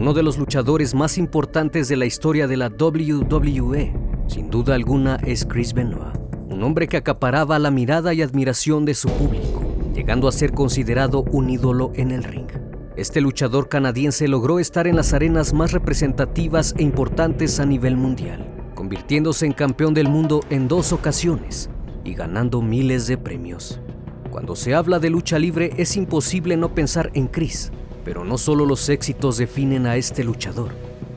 Uno de los luchadores más importantes de la historia de la WWE. Sin duda alguna es Chris Benoit, un hombre que acaparaba la mirada y admiración de su público, llegando a ser considerado un ídolo en el ring. Este luchador canadiense logró estar en las arenas más representativas e importantes a nivel mundial, convirtiéndose en campeón del mundo en dos ocasiones y ganando miles de premios. Cuando se habla de lucha libre es imposible no pensar en Chris, pero no solo los éxitos definen a este luchador,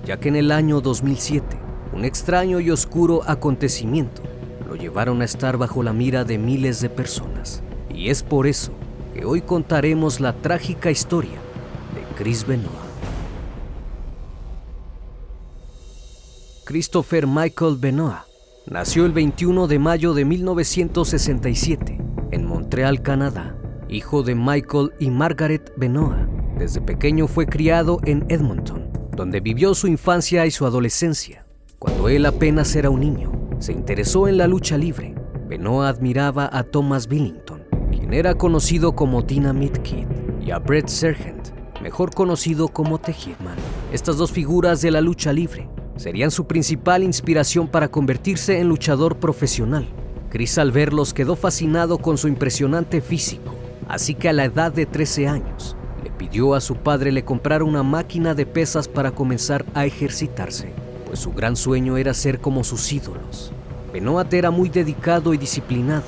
ya que en el año 2007, un extraño y oscuro acontecimiento lo llevaron a estar bajo la mira de miles de personas. Y es por eso que hoy contaremos la trágica historia de Chris Benoit. Christopher Michael Benoit nació el 21 de mayo de 1967 en Montreal, Canadá, hijo de Michael y Margaret Benoit desde pequeño fue criado en Edmonton, donde vivió su infancia y su adolescencia. Cuando él apenas era un niño, se interesó en la lucha libre. Benoit admiraba a Thomas Billington, quien era conocido como Dynamite Kid, y a Brett Sargent, mejor conocido como The Hitman. Estas dos figuras de la lucha libre serían su principal inspiración para convertirse en luchador profesional. Chris al verlos quedó fascinado con su impresionante físico, así que a la edad de 13 años pidió a su padre le comprara una máquina de pesas para comenzar a ejercitarse, pues su gran sueño era ser como sus ídolos. Benoit era muy dedicado y disciplinado.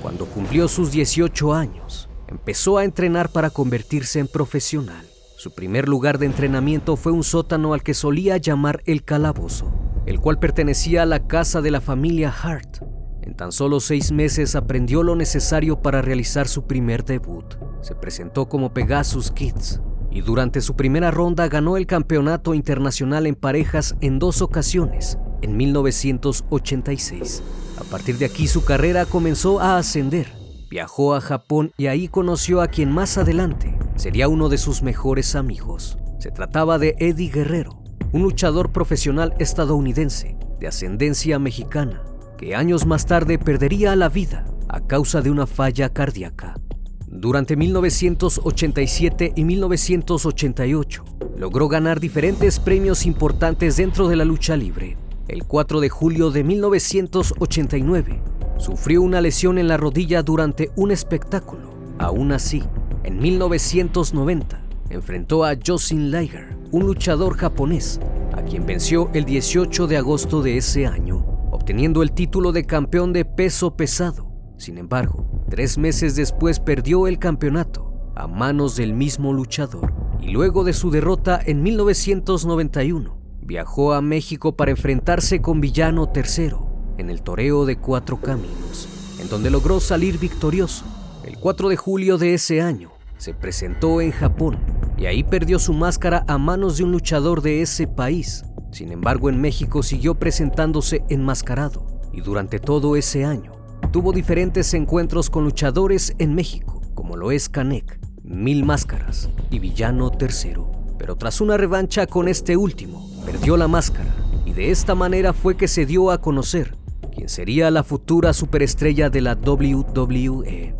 Cuando cumplió sus 18 años, empezó a entrenar para convertirse en profesional. Su primer lugar de entrenamiento fue un sótano al que solía llamar el calabozo, el cual pertenecía a la casa de la familia Hart. En tan solo seis meses aprendió lo necesario para realizar su primer debut se presentó como Pegasus Kids y durante su primera ronda ganó el campeonato internacional en parejas en dos ocasiones, en 1986. A partir de aquí su carrera comenzó a ascender. Viajó a Japón y ahí conoció a quien más adelante sería uno de sus mejores amigos. Se trataba de Eddie Guerrero, un luchador profesional estadounidense de ascendencia mexicana, que años más tarde perdería la vida a causa de una falla cardíaca. Durante 1987 y 1988 logró ganar diferentes premios importantes dentro de la lucha libre. El 4 de julio de 1989 sufrió una lesión en la rodilla durante un espectáculo. Aún así, en 1990 enfrentó a Josin Liger, un luchador japonés, a quien venció el 18 de agosto de ese año, obteniendo el título de campeón de peso pesado. Sin embargo, Tres meses después perdió el campeonato a manos del mismo luchador y luego de su derrota en 1991 viajó a México para enfrentarse con Villano III en el toreo de cuatro caminos, en donde logró salir victorioso. El 4 de julio de ese año se presentó en Japón y ahí perdió su máscara a manos de un luchador de ese país. Sin embargo, en México siguió presentándose enmascarado y durante todo ese año tuvo diferentes encuentros con luchadores en México, como lo es Canek, Mil Máscaras y Villano III. Pero tras una revancha con este último, perdió la máscara y de esta manera fue que se dio a conocer quién sería la futura superestrella de la WWE.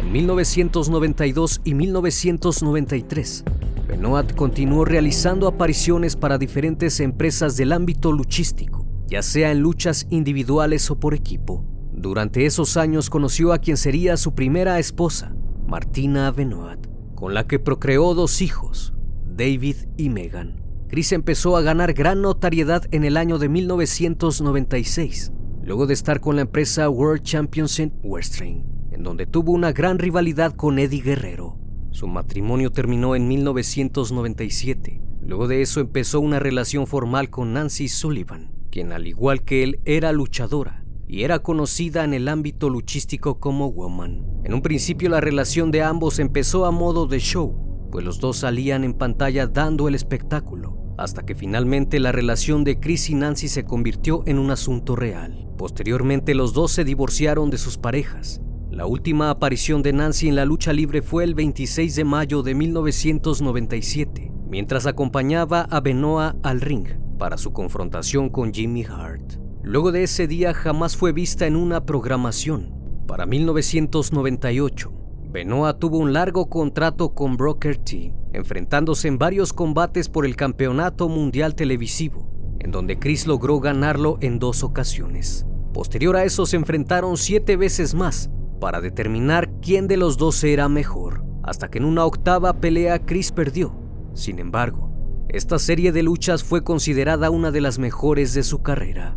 En 1992 y 1993, Benoit continuó realizando apariciones para diferentes empresas del ámbito luchístico ya sea en luchas individuales o por equipo. Durante esos años conoció a quien sería su primera esposa, Martina Benoit, con la que procreó dos hijos, David y Megan. Chris empezó a ganar gran notariedad en el año de 1996, luego de estar con la empresa World Championship Wrestling, en donde tuvo una gran rivalidad con Eddie Guerrero. Su matrimonio terminó en 1997. Luego de eso empezó una relación formal con Nancy Sullivan, quien al igual que él era luchadora y era conocida en el ámbito luchístico como Woman. En un principio la relación de ambos empezó a modo de show, pues los dos salían en pantalla dando el espectáculo, hasta que finalmente la relación de Chris y Nancy se convirtió en un asunto real. Posteriormente los dos se divorciaron de sus parejas. La última aparición de Nancy en la lucha libre fue el 26 de mayo de 1997, mientras acompañaba a Benoit al ring para su confrontación con Jimmy Hart. Luego de ese día jamás fue vista en una programación. Para 1998, Benoit tuvo un largo contrato con Broker T, enfrentándose en varios combates por el Campeonato Mundial Televisivo, en donde Chris logró ganarlo en dos ocasiones. Posterior a eso se enfrentaron siete veces más para determinar quién de los dos era mejor, hasta que en una octava pelea Chris perdió. Sin embargo, esta serie de luchas fue considerada una de las mejores de su carrera.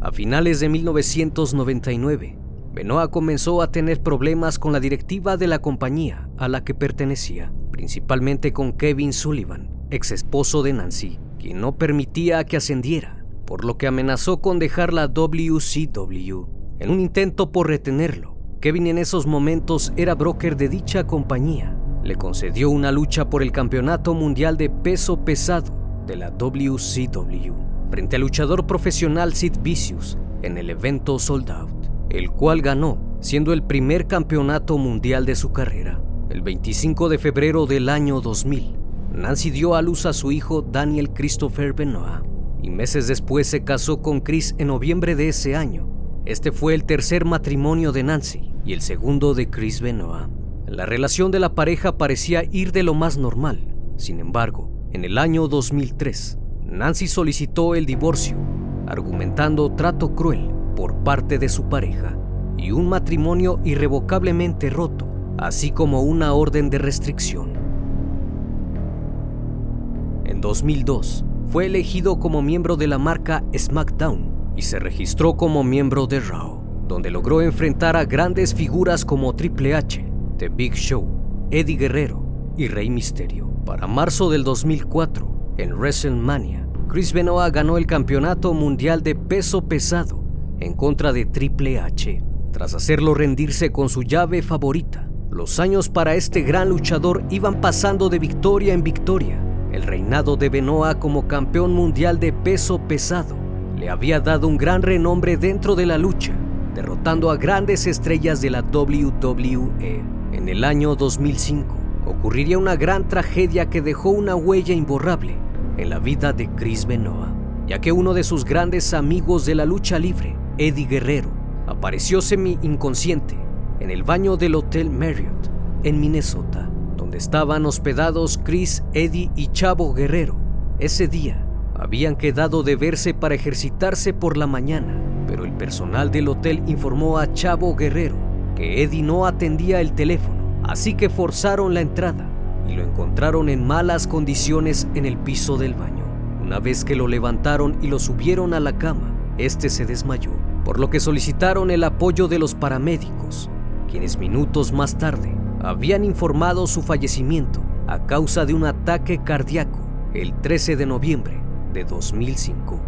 A finales de 1999, Benoit comenzó a tener problemas con la directiva de la compañía a la que pertenecía, principalmente con Kevin Sullivan, ex esposo de Nancy, quien no permitía que ascendiera, por lo que amenazó con dejar la WCW. En un intento por retenerlo, Kevin en esos momentos era broker de dicha compañía. Le concedió una lucha por el campeonato mundial de peso pesado de la WCW frente al luchador profesional Sid Vicious en el evento Sold Out, el cual ganó, siendo el primer campeonato mundial de su carrera. El 25 de febrero del año 2000, Nancy dio a luz a su hijo Daniel Christopher Benoit y meses después se casó con Chris en noviembre de ese año. Este fue el tercer matrimonio de Nancy y el segundo de Chris Benoit. La relación de la pareja parecía ir de lo más normal. Sin embargo, en el año 2003, Nancy solicitó el divorcio, argumentando trato cruel por parte de su pareja y un matrimonio irrevocablemente roto, así como una orden de restricción. En 2002, fue elegido como miembro de la marca SmackDown y se registró como miembro de Raw, donde logró enfrentar a grandes figuras como Triple H, The Big Show, Eddie Guerrero y Rey Mysterio. Para marzo del 2004, en WrestleMania, Chris Benoit ganó el campeonato mundial de peso pesado en contra de Triple H. Tras hacerlo rendirse con su llave favorita, los años para este gran luchador iban pasando de victoria en victoria. El reinado de Benoit como campeón mundial de peso pesado le había dado un gran renombre dentro de la lucha, derrotando a grandes estrellas de la WWE. En el año 2005 ocurriría una gran tragedia que dejó una huella imborrable en la vida de Chris Benoit, ya que uno de sus grandes amigos de la lucha libre, Eddie Guerrero, apareció semi-inconsciente en el baño del Hotel Marriott en Minnesota, donde estaban hospedados Chris, Eddie y Chavo Guerrero. Ese día habían quedado de verse para ejercitarse por la mañana, pero el personal del hotel informó a Chavo Guerrero Eddie no atendía el teléfono, así que forzaron la entrada y lo encontraron en malas condiciones en el piso del baño. Una vez que lo levantaron y lo subieron a la cama, este se desmayó, por lo que solicitaron el apoyo de los paramédicos, quienes minutos más tarde habían informado su fallecimiento a causa de un ataque cardíaco el 13 de noviembre de 2005.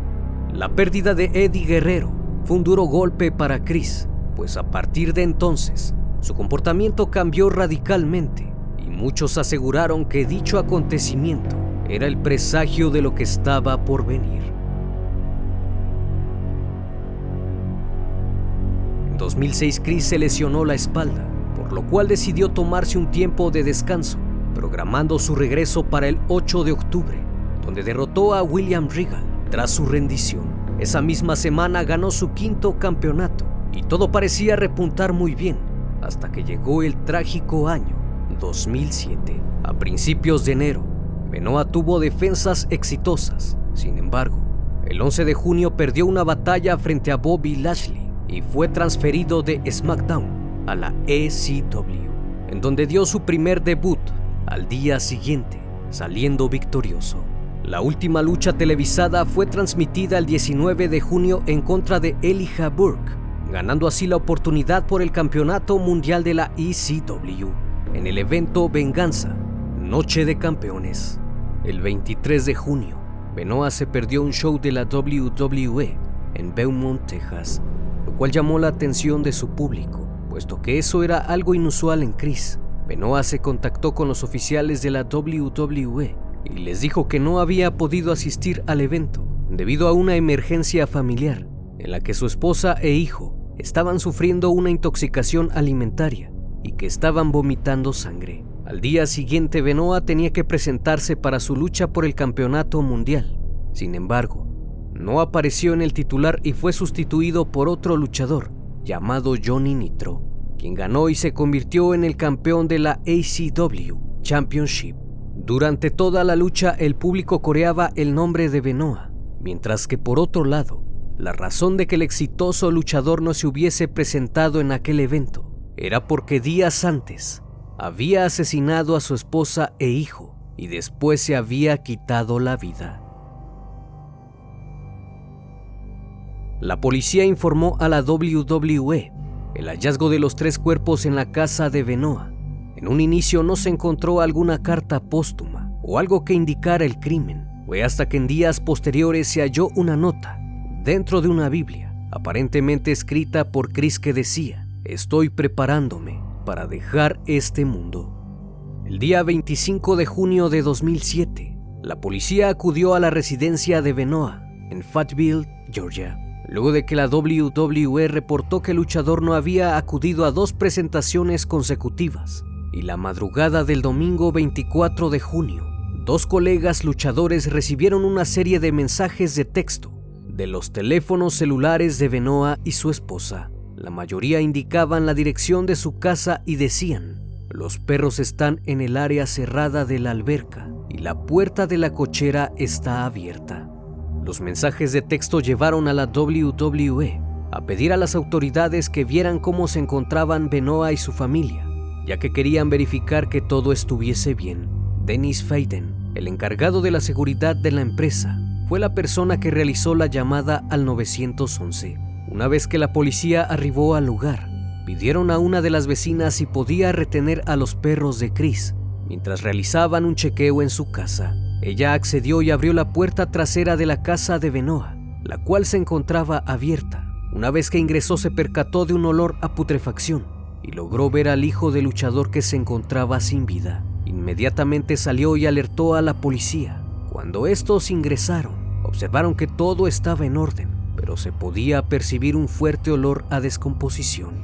La pérdida de Eddie Guerrero fue un duro golpe para Chris, pues a partir de entonces su comportamiento cambió radicalmente muchos aseguraron que dicho acontecimiento era el presagio de lo que estaba por venir. En 2006 Chris se lesionó la espalda, por lo cual decidió tomarse un tiempo de descanso, programando su regreso para el 8 de octubre, donde derrotó a William Regal tras su rendición. Esa misma semana ganó su quinto campeonato y todo parecía repuntar muy bien, hasta que llegó el trágico año 2007. A principios de enero, Benoit tuvo defensas exitosas. Sin embargo, el 11 de junio perdió una batalla frente a Bobby Lashley y fue transferido de SmackDown a la ECW, en donde dio su primer debut al día siguiente, saliendo victorioso. La última lucha televisada fue transmitida el 19 de junio en contra de Elijah Burke, ganando así la oportunidad por el Campeonato Mundial de la ECW en el evento Venganza, Noche de Campeones. El 23 de junio, Benoit se perdió un show de la WWE en Beaumont, Texas, lo cual llamó la atención de su público, puesto que eso era algo inusual en Chris. Benoit se contactó con los oficiales de la WWE y les dijo que no había podido asistir al evento debido a una emergencia familiar en la que su esposa e hijo estaban sufriendo una intoxicación alimentaria y que estaban vomitando sangre. Al día siguiente Benoit tenía que presentarse para su lucha por el campeonato mundial. Sin embargo, no apareció en el titular y fue sustituido por otro luchador llamado Johnny Nitro, quien ganó y se convirtió en el campeón de la ACW Championship. Durante toda la lucha el público coreaba el nombre de Benoit, mientras que por otro lado, la razón de que el exitoso luchador no se hubiese presentado en aquel evento era porque días antes había asesinado a su esposa e hijo y después se había quitado la vida. La policía informó a la WWE el hallazgo de los tres cuerpos en la casa de Benoit. En un inicio no se encontró alguna carta póstuma o algo que indicara el crimen. Fue hasta que en días posteriores se halló una nota dentro de una Biblia, aparentemente escrita por Chris que decía, estoy preparándome para dejar este mundo. El día 25 de junio de 2007, la policía acudió a la residencia de Benoit en Fayetteville, Georgia luego de que la WWE reportó que el luchador no había acudido a dos presentaciones consecutivas. Y la madrugada del domingo 24 de junio, dos colegas luchadores recibieron una serie de mensajes de texto de los teléfonos celulares de Benoit y su esposa. La mayoría indicaban la dirección de su casa y decían, los perros están en el área cerrada de la alberca y la puerta de la cochera está abierta. Los mensajes de texto llevaron a la WWE a pedir a las autoridades que vieran cómo se encontraban Benoit y su familia, ya que querían verificar que todo estuviese bien. Dennis Faden, el encargado de la seguridad de la empresa, fue la persona que realizó la llamada al 911. Una vez que la policía arribó al lugar, pidieron a una de las vecinas si podía retener a los perros de Chris mientras realizaban un chequeo en su casa. Ella accedió y abrió la puerta trasera de la casa de Benoit, la cual se encontraba abierta. Una vez que ingresó se percató de un olor a putrefacción y logró ver al hijo del luchador que se encontraba sin vida. Inmediatamente salió y alertó a la policía. Cuando estos ingresaron, observaron que todo estaba en orden, pero se podía percibir un fuerte olor a descomposición.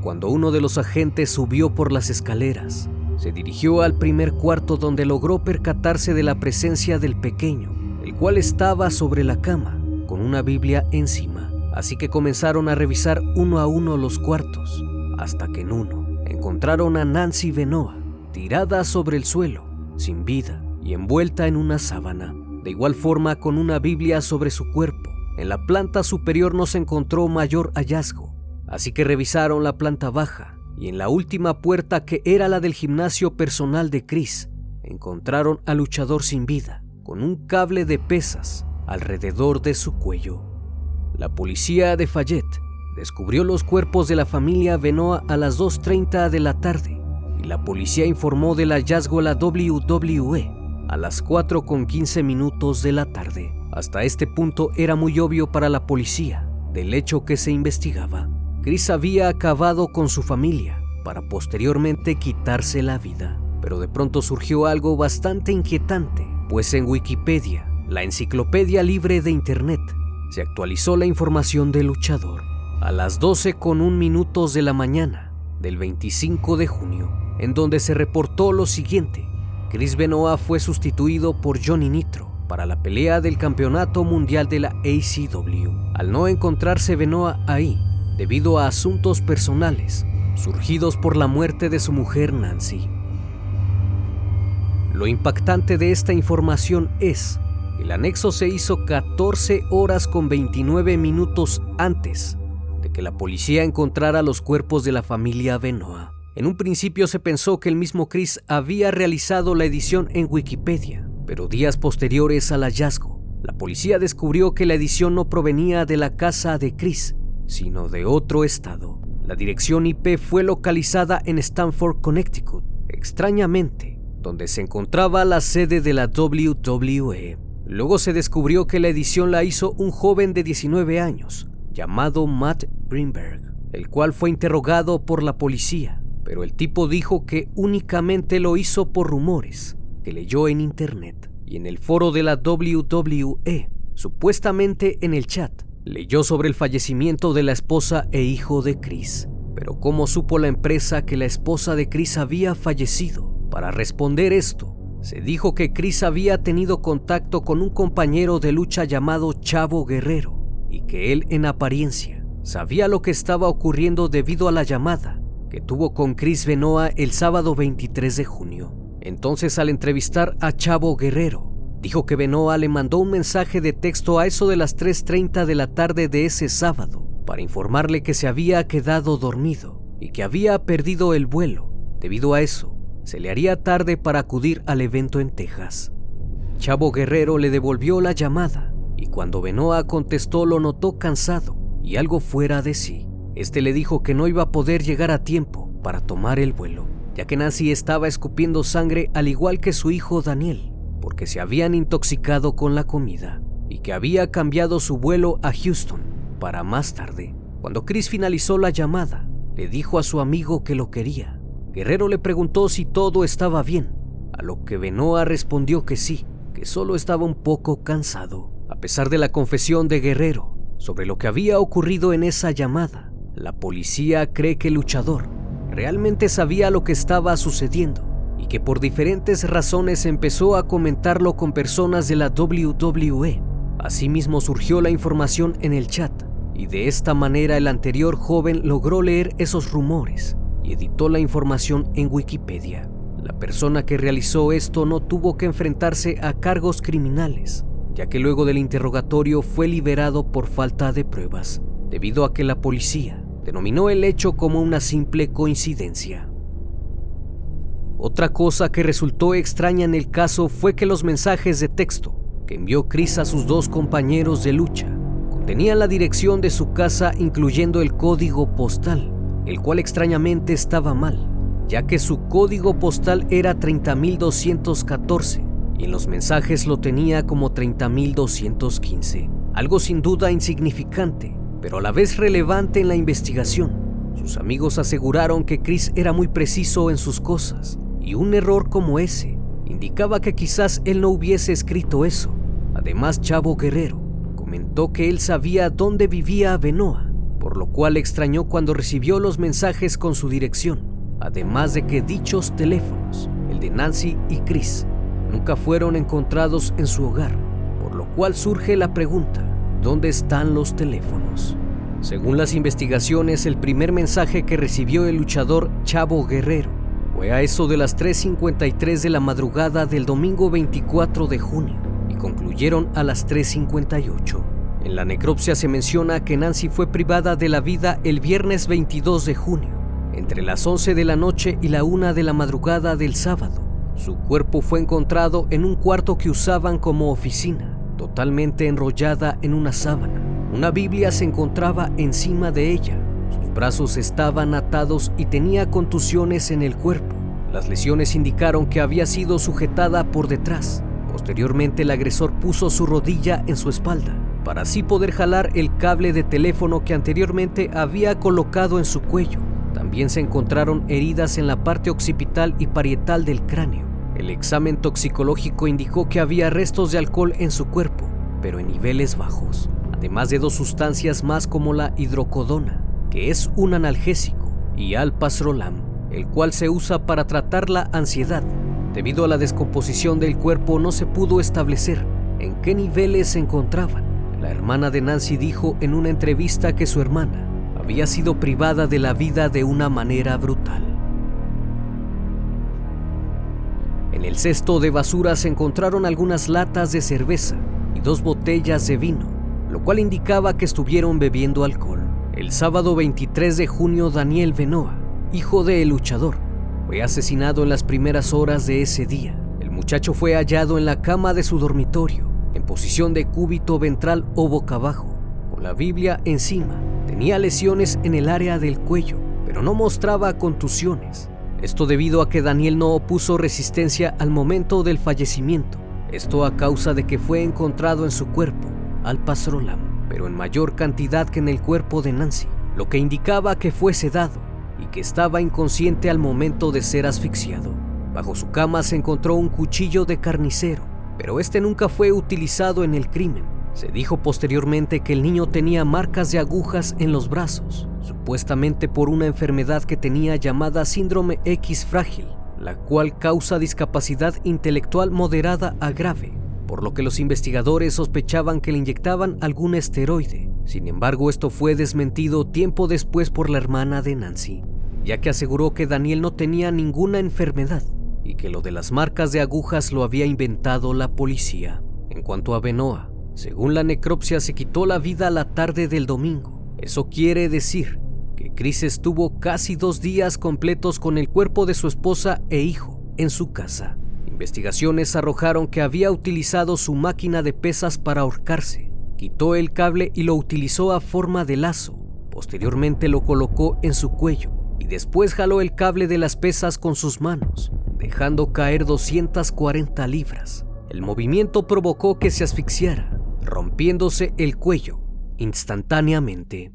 Cuando uno de los agentes subió por las escaleras, se dirigió al primer cuarto donde logró percatarse de la presencia del pequeño, el cual estaba sobre la cama, con una Biblia encima. Así que comenzaron a revisar uno a uno los cuartos, hasta que en uno encontraron a Nancy Benoa, tirada sobre el suelo, sin vida y envuelta en una sábana. De igual forma, con una Biblia sobre su cuerpo. En la planta superior no se encontró mayor hallazgo, así que revisaron la planta baja y en la última puerta que era la del gimnasio personal de Chris, encontraron al luchador sin vida, con un cable de pesas alrededor de su cuello. La policía de Fayette descubrió los cuerpos de la familia Benoit a las 2.30 de la tarde y la policía informó del hallazgo a la WWE a las 4.15 minutos de la tarde. Hasta este punto era muy obvio para la policía del hecho que se investigaba. Chris había acabado con su familia para posteriormente quitarse la vida. Pero de pronto surgió algo bastante inquietante, pues en Wikipedia, la enciclopedia libre de Internet, se actualizó la información del luchador a las 12 con un minutos de la mañana del 25 de junio, en donde se reportó lo siguiente. Chris Benoit fue sustituido por Johnny Nitro para la pelea del Campeonato Mundial de la ACW. Al no encontrarse Benoit ahí, debido a asuntos personales surgidos por la muerte de su mujer Nancy. Lo impactante de esta información es el anexo se hizo 14 horas con 29 minutos antes de que la policía encontrara los cuerpos de la familia Benoit. En un principio se pensó que el mismo Chris había realizado la edición en Wikipedia, Pero días posteriores al hallazgo, la policía descubrió que la edición no provenía de la casa de Chris, sino de otro estado. La dirección IP fue localizada en Stanford, Connecticut, extrañamente, donde se encontraba la sede de la WWE. Luego se descubrió que la edición la hizo un joven de 19 años, llamado Matt Greenberg, el cual fue interrogado por la policía, pero el tipo dijo que únicamente lo hizo por rumores que leyó en internet y en el foro de la WWE, supuestamente en el chat, leyó sobre el fallecimiento de la esposa e hijo de Chris. Pero ¿cómo supo la empresa que la esposa de Chris había fallecido? Para responder esto, se dijo que Chris había tenido contacto con un compañero de lucha llamado Chavo Guerrero y que él en apariencia sabía lo que estaba ocurriendo debido a la llamada que tuvo con Chris Benoa el sábado 23 de junio. Entonces al entrevistar a Chavo Guerrero, dijo que Benoa le mandó un mensaje de texto a eso de las 3.30 de la tarde de ese sábado para informarle que se había quedado dormido y que había perdido el vuelo. Debido a eso, se le haría tarde para acudir al evento en Texas. Chavo Guerrero le devolvió la llamada y cuando Benoa contestó lo notó cansado y algo fuera de sí. Este le dijo que no iba a poder llegar a tiempo para tomar el vuelo, ya que Nancy estaba escupiendo sangre al igual que su hijo Daniel, porque se habían intoxicado con la comida y que había cambiado su vuelo a Houston para más tarde. Cuando Chris finalizó la llamada, le dijo a su amigo que lo quería Guerrero le preguntó si todo estaba bien, a lo que Benoa respondió que sí, que solo estaba un poco cansado. A pesar de la confesión de Guerrero sobre lo que había ocurrido en esa llamada, la policía cree que el luchador realmente sabía lo que estaba sucediendo y que por diferentes razones empezó a comentarlo con personas de la WWE. Asimismo surgió la información en el chat y de esta manera el anterior joven logró leer esos rumores y editó la información en Wikipedia. La persona que realizó esto no tuvo que enfrentarse a cargos criminales, ya que luego del interrogatorio fue liberado por falta de pruebas, debido a que la policía denominó el hecho como una simple coincidencia. Otra cosa que resultó extraña en el caso fue que los mensajes de texto que envió Chris a sus dos compañeros de lucha contenían la dirección de su casa incluyendo el código postal el cual extrañamente estaba mal, ya que su código postal era 30.214 y en los mensajes lo tenía como 30.215, algo sin duda insignificante, pero a la vez relevante en la investigación. Sus amigos aseguraron que Chris era muy preciso en sus cosas y un error como ese indicaba que quizás él no hubiese escrito eso. Además, Chavo Guerrero comentó que él sabía dónde vivía Benoa por lo cual extrañó cuando recibió los mensajes con su dirección, además de que dichos teléfonos, el de Nancy y Chris, nunca fueron encontrados en su hogar, por lo cual surge la pregunta, ¿dónde están los teléfonos? Según las investigaciones, el primer mensaje que recibió el luchador Chavo Guerrero fue a eso de las 3.53 de la madrugada del domingo 24 de junio y concluyeron a las 3.58. En la necropsia se menciona que Nancy fue privada de la vida el viernes 22 de junio, entre las 11 de la noche y la 1 de la madrugada del sábado. Su cuerpo fue encontrado en un cuarto que usaban como oficina, totalmente enrollada en una sábana. Una Biblia se encontraba encima de ella. Sus brazos estaban atados y tenía contusiones en el cuerpo. Las lesiones indicaron que había sido sujetada por detrás. Posteriormente el agresor puso su rodilla en su espalda para así poder jalar el cable de teléfono que anteriormente había colocado en su cuello. También se encontraron heridas en la parte occipital y parietal del cráneo. El examen toxicológico indicó que había restos de alcohol en su cuerpo, pero en niveles bajos, además de dos sustancias más como la hidrocodona, que es un analgésico, y alpasrolam, el cual se usa para tratar la ansiedad. Debido a la descomposición del cuerpo no se pudo establecer en qué niveles se encontraban, la hermana de Nancy dijo en una entrevista que su hermana había sido privada de la vida de una manera brutal. En el cesto de basura se encontraron algunas latas de cerveza y dos botellas de vino, lo cual indicaba que estuvieron bebiendo alcohol. El sábado 23 de junio, Daniel Benoa, hijo de El Luchador, fue asesinado en las primeras horas de ese día muchacho fue hallado en la cama de su dormitorio, en posición de cúbito ventral o boca abajo, con la Biblia encima. Tenía lesiones en el área del cuello, pero no mostraba contusiones. Esto debido a que Daniel no opuso resistencia al momento del fallecimiento. Esto a causa de que fue encontrado en su cuerpo alpastrolam, pero en mayor cantidad que en el cuerpo de Nancy, lo que indicaba que fue sedado y que estaba inconsciente al momento de ser asfixiado. Bajo su cama se encontró un cuchillo de carnicero, pero este nunca fue utilizado en el crimen. Se dijo posteriormente que el niño tenía marcas de agujas en los brazos, supuestamente por una enfermedad que tenía llamada síndrome X frágil, la cual causa discapacidad intelectual moderada a grave, por lo que los investigadores sospechaban que le inyectaban algún esteroide. Sin embargo, esto fue desmentido tiempo después por la hermana de Nancy, ya que aseguró que Daniel no tenía ninguna enfermedad y que lo de las marcas de agujas lo había inventado la policía. En cuanto a Benoa, según la necropsia se quitó la vida la tarde del domingo. Eso quiere decir que Chris estuvo casi dos días completos con el cuerpo de su esposa e hijo en su casa. Investigaciones arrojaron que había utilizado su máquina de pesas para ahorcarse. Quitó el cable y lo utilizó a forma de lazo. Posteriormente lo colocó en su cuello y después jaló el cable de las pesas con sus manos dejando caer 240 libras. El movimiento provocó que se asfixiara, rompiéndose el cuello instantáneamente.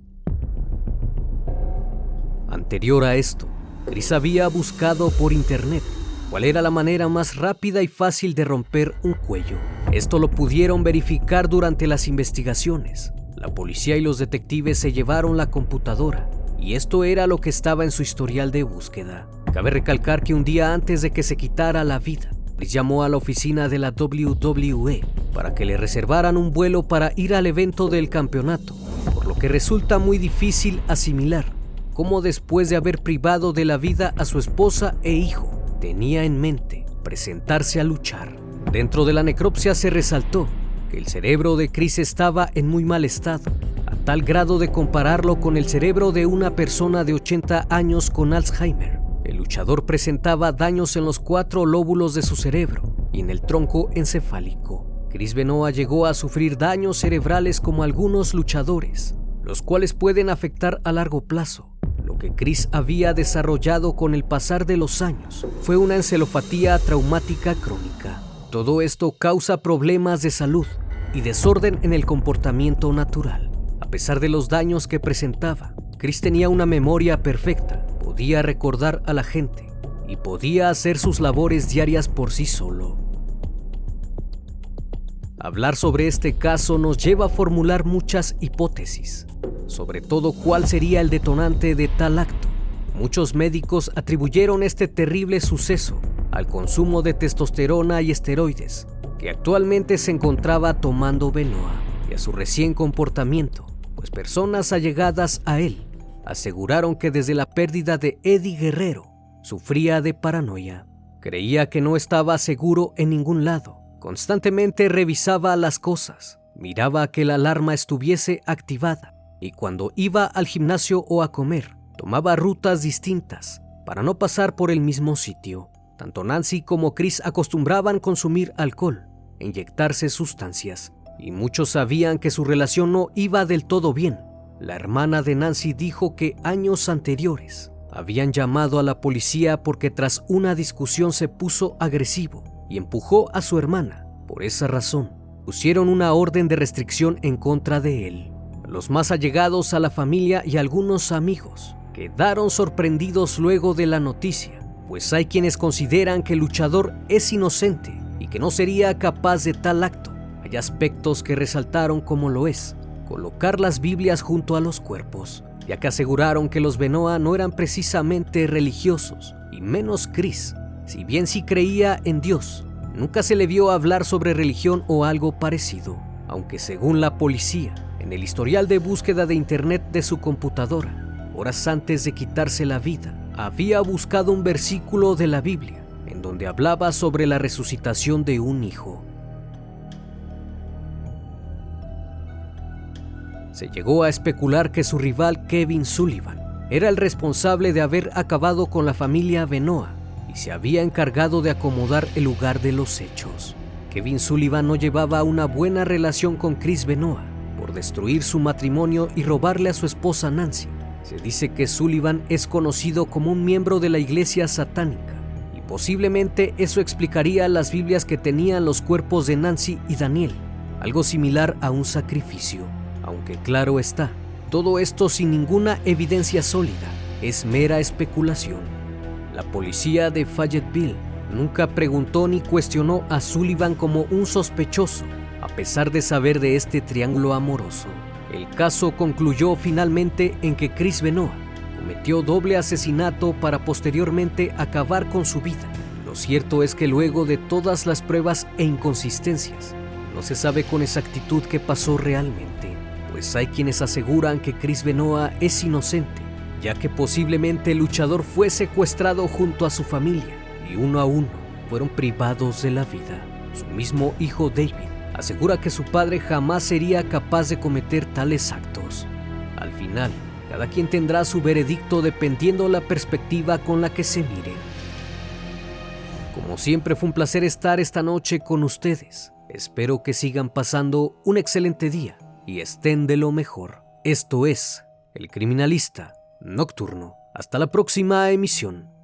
Anterior a esto, Chris había buscado por internet cuál era la manera más rápida y fácil de romper un cuello. Esto lo pudieron verificar durante las investigaciones. La policía y los detectives se llevaron la computadora y esto era lo que estaba en su historial de búsqueda. Cabe recalcar que un día antes de que se quitara la vida, llamó a la oficina de la WWE para que le reservaran un vuelo para ir al evento del campeonato, por lo que resulta muy difícil asimilar cómo después de haber privado de la vida a su esposa e hijo, tenía en mente presentarse a luchar. Dentro de la necropsia se resaltó que el cerebro de Chris estaba en muy mal estado, a tal grado de compararlo con el cerebro de una persona de 80 años con Alzheimer. El luchador presentaba daños en los cuatro lóbulos de su cerebro y en el tronco encefálico. Chris Benoit llegó a sufrir daños cerebrales como algunos luchadores, los cuales pueden afectar a largo plazo. Lo que Chris había desarrollado con el pasar de los años fue una encefalopatía traumática crónica. Todo esto causa problemas de salud y desorden en el comportamiento natural. A pesar de los daños que presentaba, Chris tenía una memoria perfecta podía recordar a la gente y podía hacer sus labores diarias por sí solo. Hablar sobre este caso nos lleva a formular muchas hipótesis, sobre todo cuál sería el detonante de tal acto. Muchos médicos atribuyeron este terrible suceso al consumo de testosterona y esteroides que actualmente se encontraba tomando Benoit y a su recién comportamiento, pues personas allegadas a él aseguraron que desde la pérdida de Eddie Guerrero sufría de paranoia. Creía que no estaba seguro en ningún lado. Constantemente revisaba las cosas, miraba que la alarma estuviese activada y cuando iba al gimnasio o a comer, tomaba rutas distintas para no pasar por el mismo sitio. Tanto Nancy como Chris acostumbraban consumir alcohol inyectarse sustancias, y muchos sabían que su relación no iba del todo bien, la hermana de Nancy dijo que años anteriores habían llamado a la policía porque tras una discusión se puso agresivo y empujó a su hermana. Por esa razón, pusieron una orden de restricción en contra de él. Los más allegados a la familia y algunos amigos quedaron sorprendidos luego de la noticia, pues hay quienes consideran que el luchador es inocente y que no sería capaz de tal acto. Hay aspectos que resaltaron como lo es colocar las Biblias junto a los cuerpos, ya que aseguraron que los Benoa no eran precisamente religiosos, y menos Chris. Si bien sí creía en Dios, nunca se le vio hablar sobre religión o algo parecido, aunque según la policía, en el historial de búsqueda de internet de su computadora, horas antes de quitarse la vida, había buscado un versículo de la Biblia en donde hablaba sobre la resucitación de un hijo. Se llegó a especular que su rival Kevin Sullivan era el responsable de haber acabado con la familia Benoa y se había encargado de acomodar el lugar de los hechos. Kevin Sullivan no llevaba una buena relación con Chris Benoit por destruir su matrimonio y robarle a su esposa Nancy. Se dice que Sullivan es conocido como un miembro de la iglesia satánica y posiblemente eso explicaría las Biblias que tenían los cuerpos de Nancy y Daniel, algo similar a un sacrificio. Aunque claro está, todo esto sin ninguna evidencia sólida, es mera especulación. La policía de Fayetteville nunca preguntó ni cuestionó a Sullivan como un sospechoso, a pesar de saber de este triángulo amoroso. El caso concluyó finalmente en que Chris Benoit cometió doble asesinato para posteriormente acabar con su vida. Lo cierto es que luego de todas las pruebas e inconsistencias, no se sabe con exactitud qué pasó realmente, pues hay quienes aseguran que Chris Benoit es inocente, ya que posiblemente el luchador fue secuestrado junto a su familia y uno a uno fueron privados de la vida. Su mismo hijo David asegura que su padre jamás sería capaz de cometer tales actos. Al final, cada quien tendrá su veredicto dependiendo la perspectiva con la que se mire. Como siempre fue un placer estar esta noche con ustedes. Espero que sigan pasando un excelente día y estén de lo mejor. Esto es El Criminalista Nocturno. Hasta la próxima emisión.